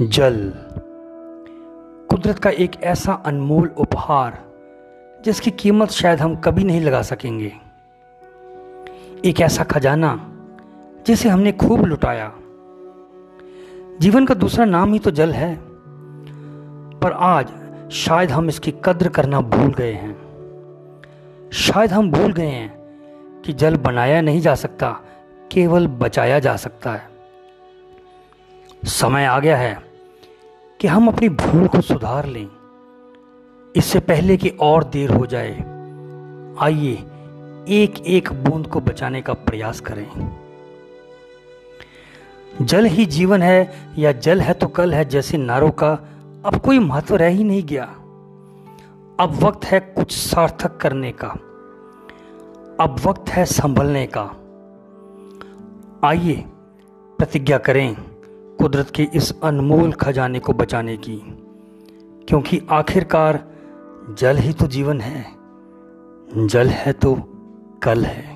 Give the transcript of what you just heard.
जल। कुदरत का एक ऐसा अनमोल उपहार, जिसकी कीमत शायद हम कभी नहीं लगा सकेंगे। एक ऐसा खजाना, जिसे हमने खूब लुटाया। जीवन का दूसरा नाम ही तो जल है, पर आज शायद हम इसकी कद्र करना भूल गए हैं। शायद हम भूल गए हैं कि जल बनाया नहीं जा सकता, केवल बचाया जा सकता है। समय आ गया है कि हम अपनी भूल को सुधार लें। इससे पहले कि और देर हो जाए, आइए एक एक बूंद को बचाने का प्रयास करें। जल ही जीवन है या जल है तो कल है, जैसे नारों का अब कोई महत्व रह ही नहीं गया। अब वक्त है कुछ सार्थक करने का। अब वक्त है संभलने का। आइए प्रतिज्ञा करें। कुदरत के इस अनमोल खजाने को बचाने की, क्योंकि आखिरकार जल ही तो जीवन है, जल है तो कल है।